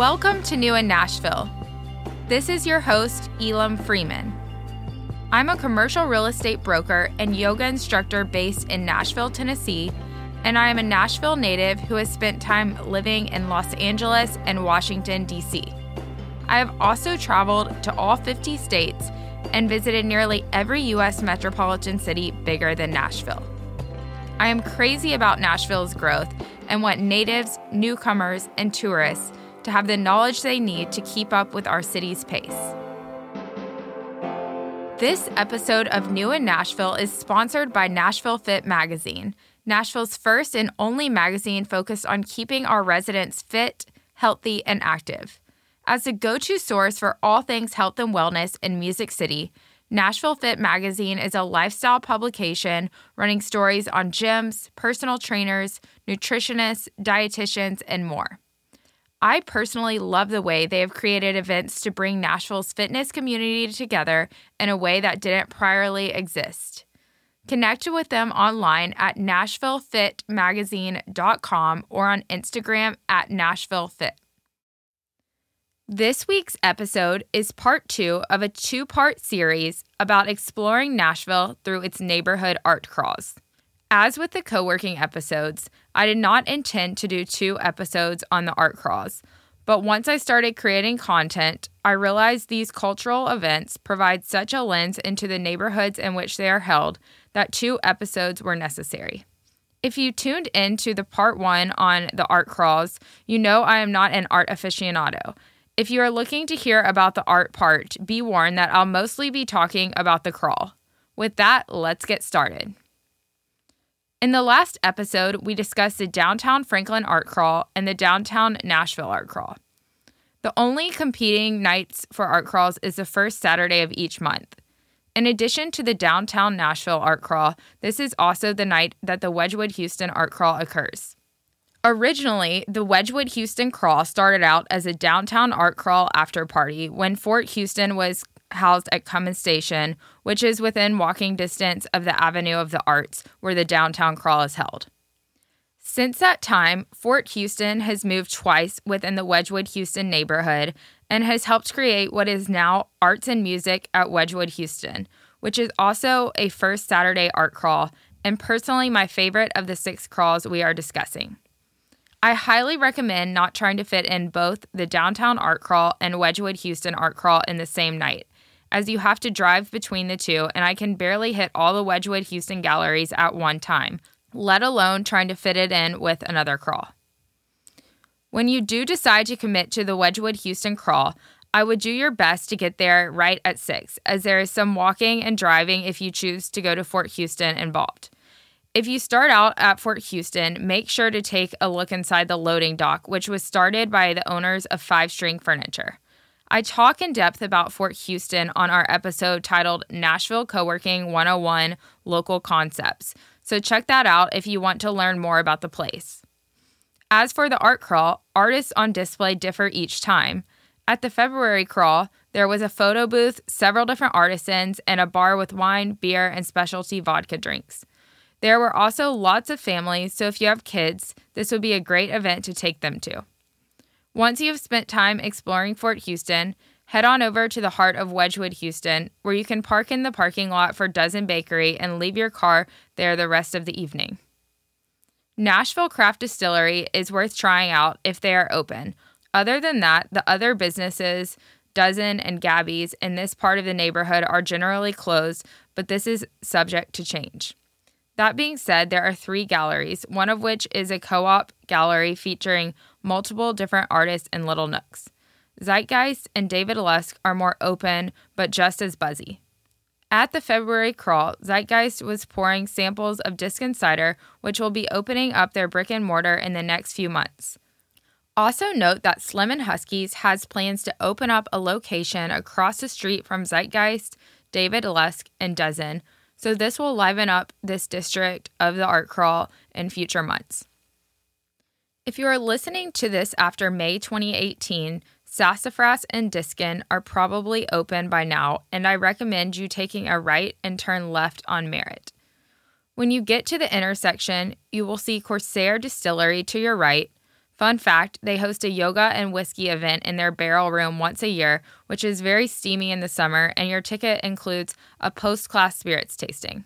Welcome to New in Nashville. This is your host, Elam Freeman. I'm a commercial real estate broker and yoga instructor based in Nashville, Tennessee, and I am a Nashville native who has spent time living in Los Angeles and Washington, D.C. I have also traveled to all 50 states and visited nearly every U.S. metropolitan city bigger than Nashville. I am crazy about Nashville's growth and what natives, newcomers, and tourists to have the knowledge they need to keep up with our city's pace. This episode of New in Nashville is sponsored by Nashville Fit Magazine, Nashville's first and only magazine focused on keeping our residents fit, healthy, and active. As the go to source for all things health and wellness in Music City, Nashville Fit Magazine is a lifestyle publication running stories on gyms, personal trainers, nutritionists, dietitians, and more. I personally love the way they have created events to bring Nashville's fitness community together in a way that didn't priorly exist. Connect with them online at NashvilleFitMagazine.com or on Instagram at NashvilleFit. This week's episode is part two of a two part series about exploring Nashville through its neighborhood art crawls. As with the co working episodes, I did not intend to do two episodes on the art crawls, but once I started creating content, I realized these cultural events provide such a lens into the neighborhoods in which they are held that two episodes were necessary. If you tuned in to the part one on the art crawls, you know I am not an art aficionado if you are looking to hear about the art part, be warned that I'll mostly be talking about the crawl. With that, let's get started. In the last episode, we discussed the Downtown Franklin Art Crawl and the Downtown Nashville Art Crawl. The only competing nights for art crawls is the first Saturday of each month. In addition to the Downtown Nashville Art Crawl, this is also the night that the Wedgewood Houston Art Crawl occurs. Originally, the Wedgewood Houston Crawl started out as a downtown art crawl after party when Fort Houston was housed at Cummins Station, which is within walking distance of the Avenue of the Arts, where the downtown crawl is held. Since that time, Fort Houston has moved twice within the Wedgewood Houston neighborhood and has helped create what is now Arts and Music at Wedgewood Houston, which is also a first Saturday art crawl and personally my favorite of the six crawls we are discussing. I highly recommend not trying to fit in both the downtown art crawl and Wedgewood Houston art crawl in the same night, as you have to drive between the two, and I can barely hit all the Wedgewood Houston galleries at one time, let alone trying to fit it in with another crawl. When you do decide to commit to the Wedgewood Houston crawl, I would do your best to get there right at 6, as there is some walking and driving if you choose to go to Fort Houston involved. If you start out at Fort Houston, make sure to take a look inside the loading dock, which was started by the owners of Five String Furniture. I talk in depth about Fort Houston on our episode titled Nashville Coworking 101 Local Concepts, so check that out if you want to learn more about the place. As for the art crawl, artists on display differ each time. At the February crawl, there was a photo booth, several different artisans, and a bar with wine, beer, and specialty vodka drinks. There were also lots of families, so if you have kids, this would be a great event to take them to. Once you have spent time exploring Fort Houston, head on over to the heart of Wedgewood, Houston, where you can park in the parking lot for Dozen Bakery and leave your car there the rest of the evening. Nashville Craft Distillery is worth trying out if they are open. Other than that, the other businesses, Dozen and Gabby's in this part of the neighborhood are generally closed, but this is subject to change. That being said, there are three galleries, one of which is a co op gallery featuring multiple different artists and little nooks. Zeitgeist and David Lusk are more open, but just as buzzy. At the February crawl, Zeitgeist was pouring samples of Disc Cider, which will be opening up their brick and mortar in the next few months. Also, note that Slim and Husky's has plans to open up a location across the street from Zeitgeist, David Lusk, and Dozen, so this will liven up this district of the art crawl in future months. If you are listening to this after May 2018, Sassafras and Diskin are probably open by now, and I recommend you taking a right and turn left on Merritt. When you get to the intersection, you will see Corsair Distillery to your right, Fun fact they host a yoga and whiskey event in their barrel room once a year, which is very steamy in the summer, and your ticket includes a post class spirits tasting.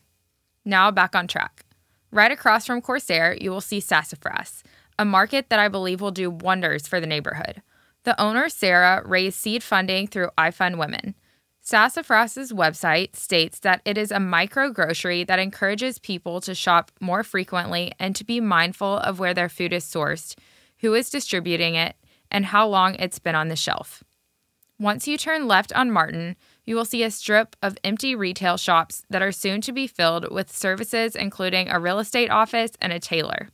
Now back on track. Right across from Corsair, you will see Sassafras, a market that I believe will do wonders for the neighborhood. The owner, Sarah, raised seed funding through iFund Women. Sassafras's website states that it is a micro grocery that encourages people to shop more frequently and to be mindful of where their food is sourced who is distributing it, and how long it's been on the shelf. Once you turn left on Martin, you will see a strip of empty retail shops that are soon to be filled with services including a real estate office and a tailor.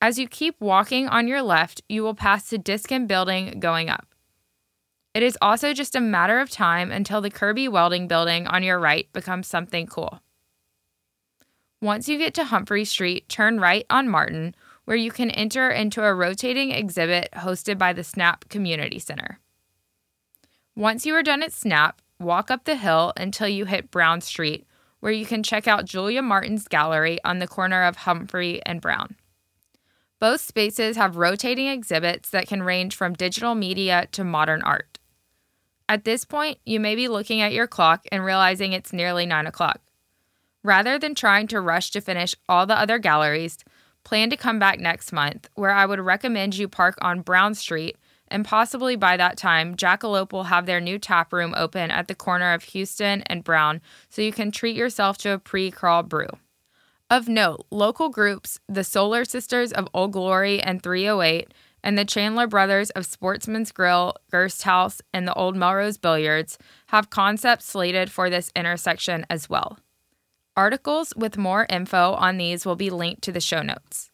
As you keep walking on your left, you will pass the Diskin building going up. It is also just a matter of time until the Kirby Welding building on your right becomes something cool. Once you get to Humphrey Street, turn right on Martin, where you can enter into a rotating exhibit hosted by the SNAP Community Center. Once you are done at SNAP, walk up the hill until you hit Brown Street, where you can check out Julia Martin's gallery on the corner of Humphrey and Brown. Both spaces have rotating exhibits that can range from digital media to modern art. At this point, you may be looking at your clock and realizing it's nearly 9 o'clock. Rather than trying to rush to finish all the other galleries, plan to come back next month, where I would recommend you park on Brown Street, and possibly by that time, Jackalope will have their new tap room open at the corner of Houston and Brown, so you can treat yourself to a pre crawl brew. Of note, local groups, the Solar Sisters of Old Glory and 308, and the Chandler Brothers of Sportsman's Grill, Gerst House, and the Old Melrose Billiards, have concepts slated for this intersection as well. Articles with more info on these will be linked to the show notes.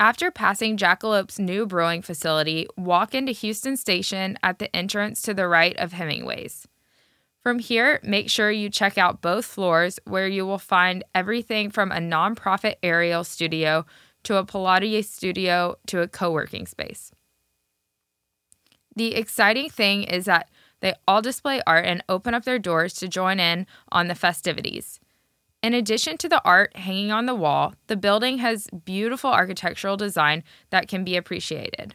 After passing Jackalope's new brewing facility, walk into Houston Station at the entrance to the right of Hemingway's. From here, make sure you check out both floors where you will find everything from a nonprofit aerial studio to a Pilates studio to a co working space. The exciting thing is that they all display art and open up their doors to join in on the festivities. In addition to the art hanging on the wall, the building has beautiful architectural design that can be appreciated.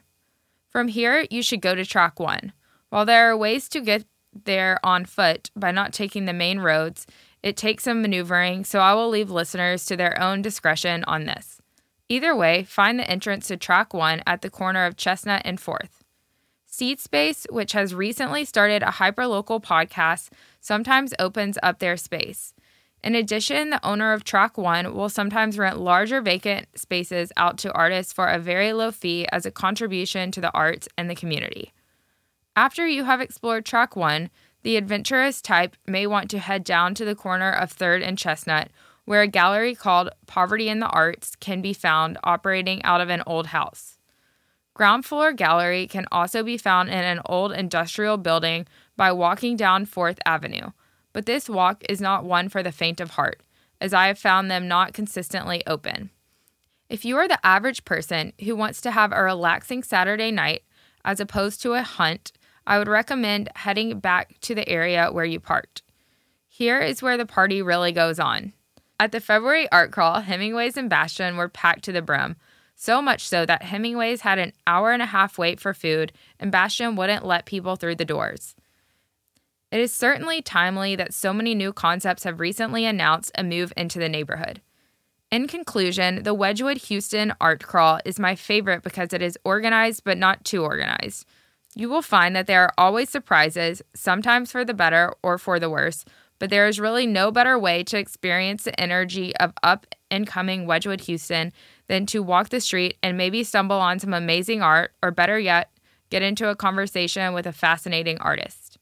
From here, you should go to track one. While there are ways to get there on foot by not taking the main roads, it takes some maneuvering, so I will leave listeners to their own discretion on this. Either way, find the entrance to track one at the corner of Chestnut and 4th. Seed Space, which has recently started a hyperlocal podcast, sometimes opens up their space. In addition, the owner of Track One will sometimes rent larger vacant spaces out to artists for a very low fee as a contribution to the arts and the community. After you have explored Track One, the adventurous type may want to head down to the corner of 3rd and Chestnut, where a gallery called Poverty in the Arts can be found operating out of an old house. Ground floor gallery can also be found in an old industrial building by walking down 4th Avenue but this walk is not one for the faint of heart, as I have found them not consistently open. If you are the average person who wants to have a relaxing Saturday night as opposed to a hunt, I would recommend heading back to the area where you parked. Here is where the party really goes on. At the February art crawl, Hemingway's and Bastion were packed to the brim, so much so that Hemingway's had an hour and a half wait for food, and Bastion wouldn't let people through the doors. It is certainly timely that so many new concepts have recently announced a move into the neighborhood. In conclusion, the Wedgewood Houston Art Crawl is my favorite because it is organized but not too organized. You will find that there are always surprises, sometimes for the better or for the worse, but there is really no better way to experience the energy of up and coming Wedgewood Houston than to walk the street and maybe stumble on some amazing art, or better yet, get into a conversation with a fascinating artist.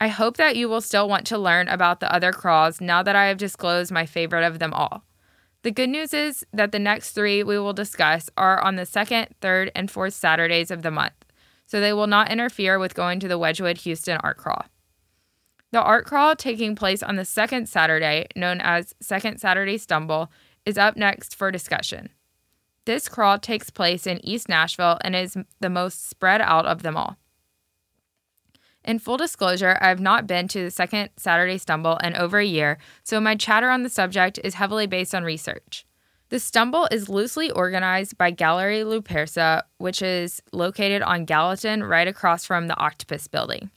I hope that you will still want to learn about the other crawls now that I have disclosed my favorite of them all. The good news is that the next three we will discuss are on the second, third, and fourth Saturdays of the month, so they will not interfere with going to the Wedgewood Houston Art Crawl. The art crawl taking place on the second Saturday, known as Second Saturday Stumble, is up next for discussion. This crawl takes place in East Nashville and is the most spread out of them all. In full disclosure, I have not been to the second Saturday Stumble in over a year, so my chatter on the subject is heavily based on research. The Stumble is loosely organized by Gallery Luperca, which is located on Gallatin right across from the Octopus building.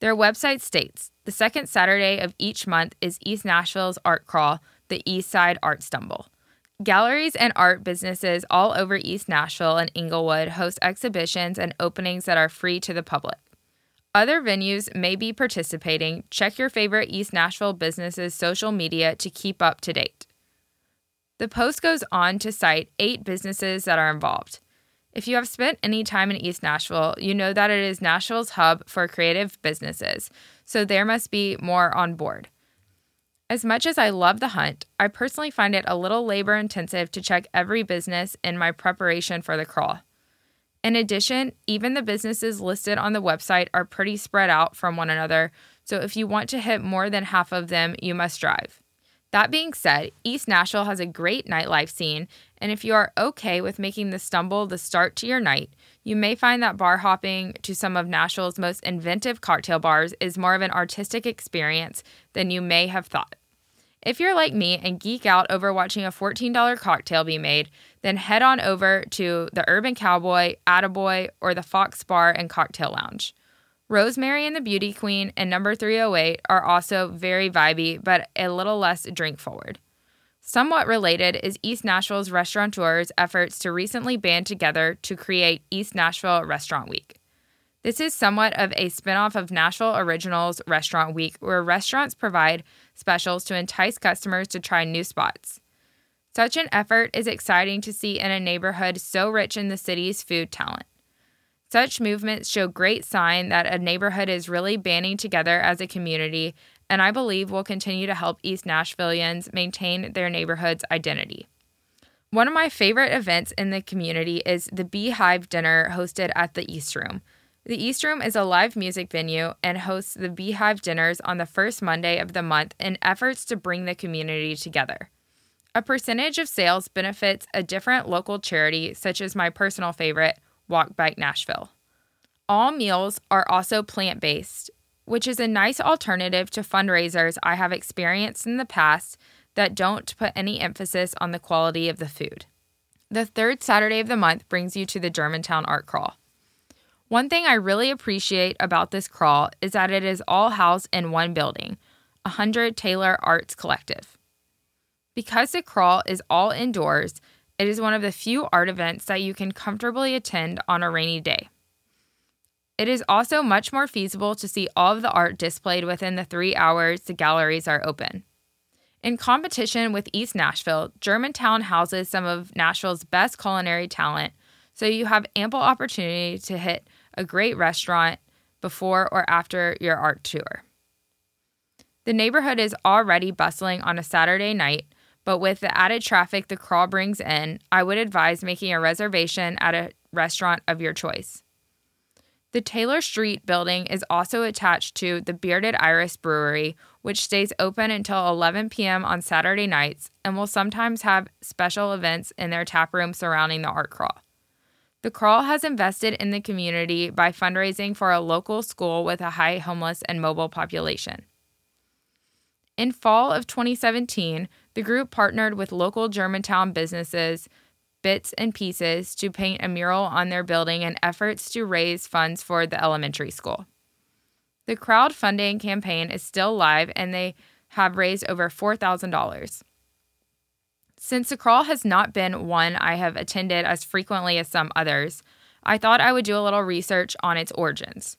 Their website states the second Saturday of each month is East Nashville's Art Crawl, the East Side Art Stumble. Galleries and art businesses all over East Nashville and Inglewood host exhibitions and openings that are free to the public. Other venues may be participating. Check your favorite East Nashville businesses' social media to keep up to date. The post goes on to cite eight businesses that are involved. If you have spent any time in East Nashville, you know that it is Nashville's hub for creative businesses, so there must be more on board. As much as I love the hunt, I personally find it a little labor intensive to check every business in my preparation for the crawl. In addition, even the businesses listed on the website are pretty spread out from one another, so if you want to hit more than half of them, you must drive. That being said, East Nashville has a great nightlife scene, and if you are okay with making the stumble the start to your night, you may find that bar hopping to some of Nashville's most inventive cocktail bars is more of an artistic experience than you may have thought. If you're like me and geek out over watching a $14 cocktail be made, then head on over to the Urban Cowboy, Attaboy, or the Fox Bar and Cocktail Lounge. Rosemary and the Beauty Queen and Number 308 are also very vibey, but a little less drink forward. Somewhat related is East Nashville's restaurateurs' efforts to recently band together to create East Nashville Restaurant Week. This is somewhat of a spinoff of Nashville Originals Restaurant Week, where restaurants provide specials to entice customers to try new spots. Such an effort is exciting to see in a neighborhood so rich in the city's food talent. Such movements show great sign that a neighborhood is really banding together as a community, and I believe will continue to help East Nashvillians maintain their neighborhood's identity. One of my favorite events in the community is the Beehive Dinner hosted at the East Room. The East Room is a live music venue and hosts the Beehive Dinners on the first Monday of the month in efforts to bring the community together. A percentage of sales benefits a different local charity, such as my personal favorite, Walk Bike Nashville. All meals are also plant based, which is a nice alternative to fundraisers I have experienced in the past that don't put any emphasis on the quality of the food. The third Saturday of the month brings you to the Germantown Art Crawl. One thing I really appreciate about this crawl is that it is all housed in one building, 100 Taylor Arts Collective. Because the crawl is all indoors, it is one of the few art events that you can comfortably attend on a rainy day. It is also much more feasible to see all of the art displayed within the three hours the galleries are open. In competition with East Nashville, Germantown houses some of Nashville's best culinary talent, so you have ample opportunity to hit a great restaurant before or after your art tour. The neighborhood is already bustling on a Saturday night, but with the added traffic the crawl brings in, I would advise making a reservation at a restaurant of your choice. The Taylor Street building is also attached to the Bearded Iris Brewery, which stays open until 11 p.m. on Saturday nights and will sometimes have special events in their tap room surrounding the art crawl. The crawl has invested in the community by fundraising for a local school with a high homeless and mobile population. In fall of 2017, the group partnered with local Germantown businesses Bits and Pieces to paint a mural on their building in efforts to raise funds for the elementary school. The crowdfunding campaign is still live and they have raised over $4,000. Since the crawl has not been one I have attended as frequently as some others, I thought I would do a little research on its origins.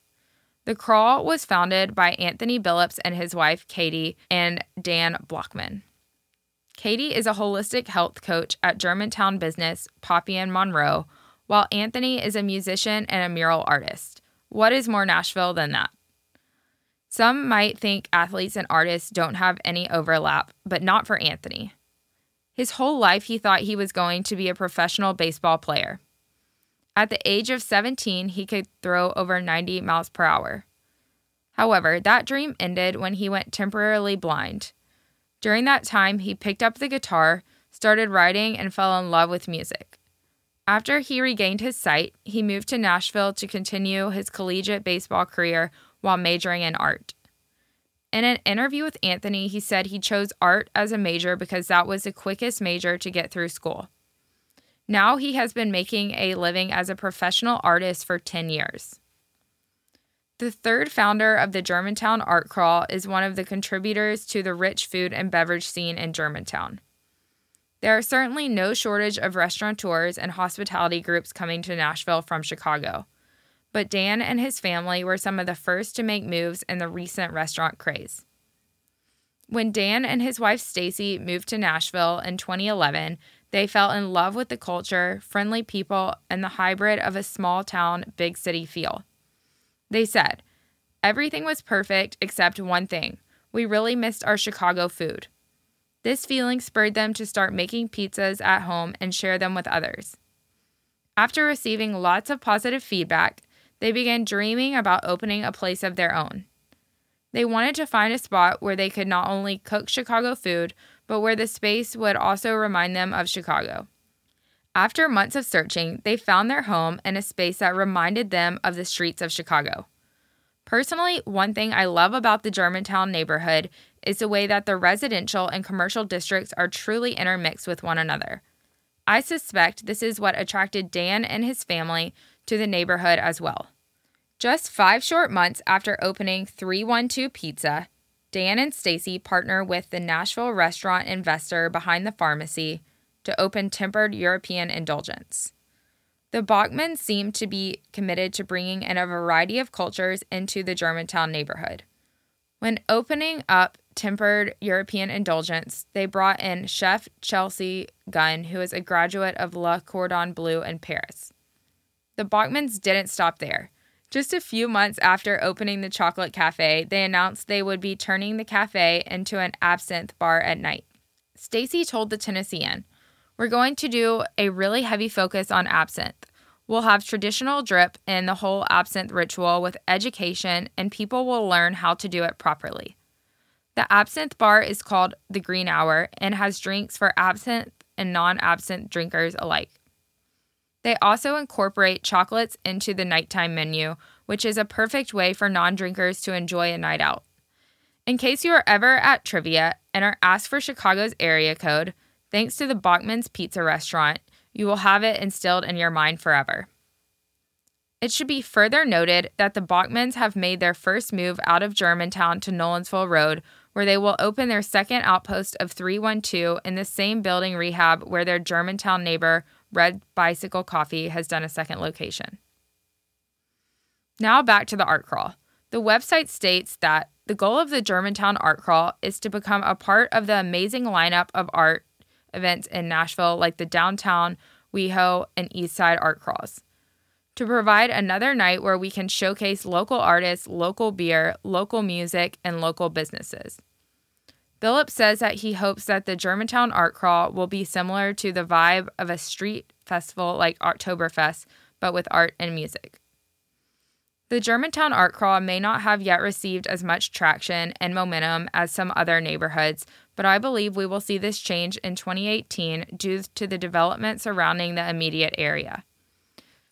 The crawl was founded by Anthony Billups and his wife Katie and Dan Blockman. Katie is a holistic health coach at Germantown business Poppy and Monroe, while Anthony is a musician and a mural artist. What is more Nashville than that? Some might think athletes and artists don't have any overlap, but not for Anthony. His whole life, he thought he was going to be a professional baseball player. At the age of 17, he could throw over 90 miles per hour. However, that dream ended when he went temporarily blind. During that time, he picked up the guitar, started writing, and fell in love with music. After he regained his sight, he moved to Nashville to continue his collegiate baseball career while majoring in art. In an interview with Anthony, he said he chose art as a major because that was the quickest major to get through school. Now he has been making a living as a professional artist for 10 years. The third founder of the Germantown Art Crawl is one of the contributors to the rich food and beverage scene in Germantown. There are certainly no shortage of restaurateurs and hospitality groups coming to Nashville from Chicago, but Dan and his family were some of the first to make moves in the recent restaurant craze. When Dan and his wife Stacy moved to Nashville in 2011, they fell in love with the culture, friendly people, and the hybrid of a small town, big city feel. They said, Everything was perfect except one thing. We really missed our Chicago food. This feeling spurred them to start making pizzas at home and share them with others. After receiving lots of positive feedback, they began dreaming about opening a place of their own. They wanted to find a spot where they could not only cook Chicago food, but where the space would also remind them of Chicago. After months of searching, they found their home in a space that reminded them of the streets of Chicago. Personally, one thing I love about the Germantown neighborhood is the way that the residential and commercial districts are truly intermixed with one another. I suspect this is what attracted Dan and his family to the neighborhood as well. Just five short months after opening 312 Pizza, Dan and Stacy partner with the Nashville restaurant investor behind the pharmacy to open tempered European indulgence. The Bachmans seem to be committed to bringing in a variety of cultures into the Germantown neighborhood. When opening up tempered European indulgence, they brought in chef Chelsea Gunn, who is a graduate of Le Cordon Bleu in Paris. The Bachmans didn't stop there. Just a few months after opening the chocolate cafe, they announced they would be turning the cafe into an absinthe bar at night. Stacy told the Tennessean, we're going to do a really heavy focus on absinthe. We'll have traditional drip in the whole absinthe ritual with education, and people will learn how to do it properly. The absinthe bar is called the Green Hour and has drinks for absinthe and non absinthe drinkers alike. They also incorporate chocolates into the nighttime menu, which is a perfect way for non drinkers to enjoy a night out. In case you are ever at trivia and are asked for Chicago's area code, Thanks to the Bachman's Pizza restaurant, you will have it instilled in your mind forever. It should be further noted that the Bachmans have made their first move out of Germantown to Nolensville Road, where they will open their second outpost of 312 in the same building rehab where their Germantown neighbor, Red Bicycle Coffee, has done a second location. Now back to the art crawl. The website states that the goal of the Germantown Art Crawl is to become a part of the amazing lineup of art events in Nashville like the Downtown, WeHo, and Eastside Art Crawls. To provide another night where we can showcase local artists, local beer, local music, and local businesses. Philip says that he hopes that the Germantown Art Crawl will be similar to the vibe of a street festival like Oktoberfest, but with art and music. The Germantown Art Crawl may not have yet received as much traction and momentum as some other neighborhoods, but I believe we will see this change in 2018 due to the development surrounding the immediate area.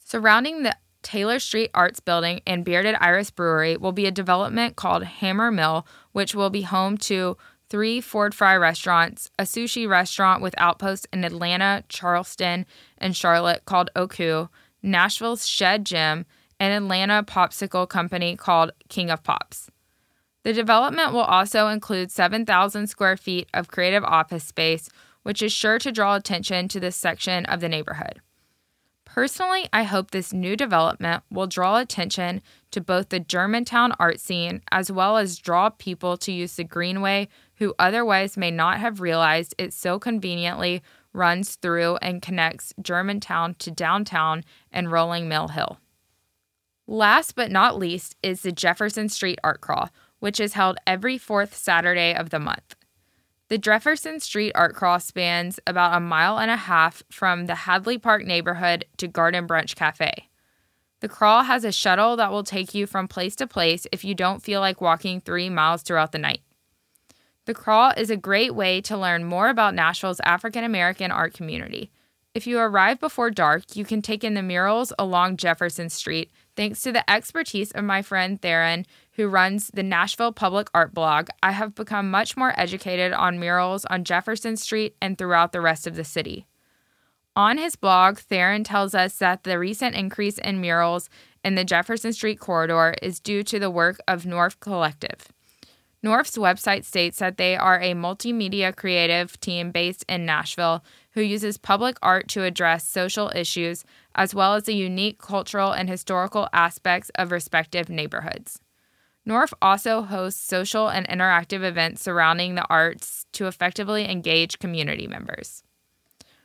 Surrounding the Taylor Street Arts Building and Bearded Iris Brewery will be a development called Hammer Mill, which will be home to three Ford Fry restaurants, a sushi restaurant with outposts in Atlanta, Charleston, and Charlotte called Oku, Nashville's Shed Gym, an Atlanta popsicle company called King of Pops. The development will also include 7,000 square feet of creative office space, which is sure to draw attention to this section of the neighborhood. Personally, I hope this new development will draw attention to both the Germantown art scene as well as draw people to use the Greenway who otherwise may not have realized it so conveniently runs through and connects Germantown to downtown and Rolling Mill Hill. Last but not least is the Jefferson Street Art Crawl, which is held every fourth Saturday of the month. The Jefferson Street Art Crawl spans about a mile and a half from the Hadley Park neighborhood to Garden Brunch Cafe. The crawl has a shuttle that will take you from place to place if you don't feel like walking three miles throughout the night. The crawl is a great way to learn more about Nashville's African American art community. If you arrive before dark, you can take in the murals along Jefferson Street thanks to the expertise of my friend Theron, who runs the Nashville Public Art blog, I have become much more educated on murals on Jefferson Street and throughout the rest of the city. On his blog, Theron tells us that the recent increase in murals in the Jefferson Street corridor is due to the work of North Collective. North's website states that they are a multimedia creative team based in Nashville who uses public art to address social issues as well as the unique cultural and historical aspects of respective neighborhoods. North also hosts social and interactive events surrounding the arts to effectively engage community members.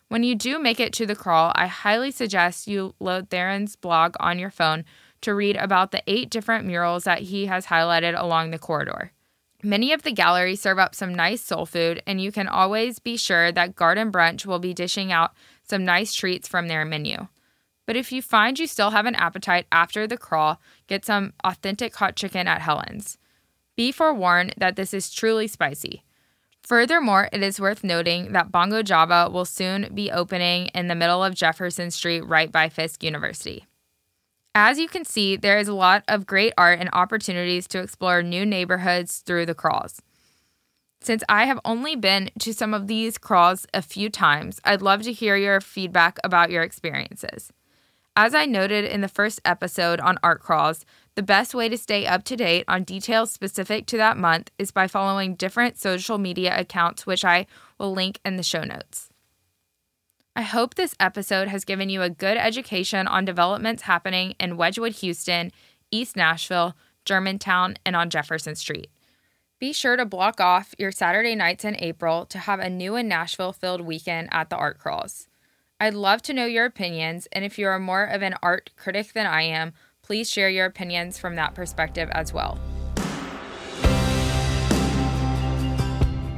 When you do make it to the crawl, I highly suggest you load Theron's blog on your phone to read about the eight different murals that he has highlighted along the corridor. Many of the galleries serve up some nice soul food, and you can always be sure that Garden Brunch will be dishing out some nice treats from their menu. But if you find you still have an appetite after the crawl, get some authentic hot chicken at Helen's. Be forewarned that this is truly spicy. Furthermore, it is worth noting that Bongo Java will soon be opening in the middle of Jefferson Street right by Fisk University. As you can see, there is a lot of great art and opportunities to explore new neighborhoods through the crawls. Since I have only been to some of these crawls a few times, I'd love to hear your feedback about your experiences. As I noted in the first episode on art crawls, the best way to stay up to date on details specific to that month is by following different social media accounts, which I will link in the show notes. I hope this episode has given you a good education on developments happening in Wedgewood, Houston, East Nashville, Germantown, and on Jefferson Street. Be sure to block off your Saturday nights in April to have a new and Nashville filled weekend at the art crawls. I'd love to know your opinions, and if you are more of an art critic than I am, please share your opinions from that perspective as well.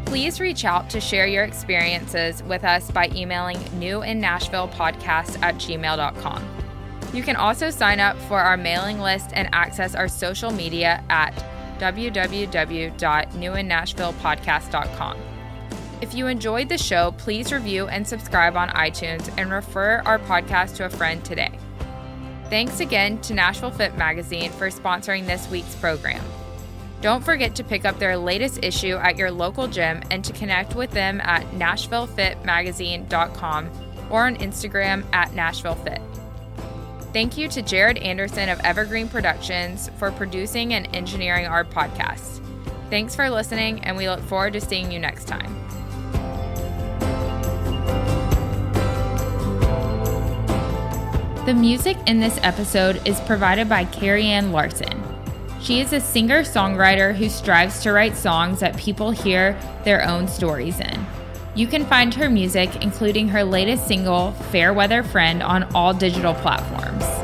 Please reach out to share your experiences with us by emailing newinnashvillepodcast at gmail.com. You can also sign up for our mailing list and access our social media at www.newinnashvillepodcast.com. If you enjoyed the show, please review and subscribe on iTunes and refer our podcast to a friend today. Thanks again to Nashville Fit Magazine for sponsoring this week's program. Don't forget to pick up their latest issue at your local gym and to connect with them at NashvilleFitMagazine.com or on Instagram at NashvilleFit. Thank you to Jared Anderson of Evergreen Productions for producing and engineering our podcast. Thanks for listening, and we look forward to seeing you next time. The music in this episode is provided by Carrie Ann Larson. She is a singer songwriter who strives to write songs that people hear their own stories in. You can find her music, including her latest single, Fair Weather Friend, on all digital platforms.